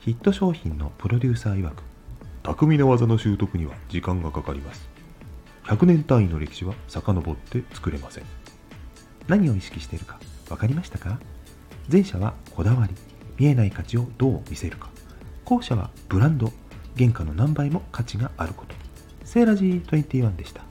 ヒット商品のプロデューサー曰く匠の技の習得には時間がかかります。100年単位の歴史は遡って作れません。何を意識しているか分かりましたか？前者はこだわり見えない価値をどう見せるか。後者はブランド原価の何倍も価値があること。セーラジー21でした。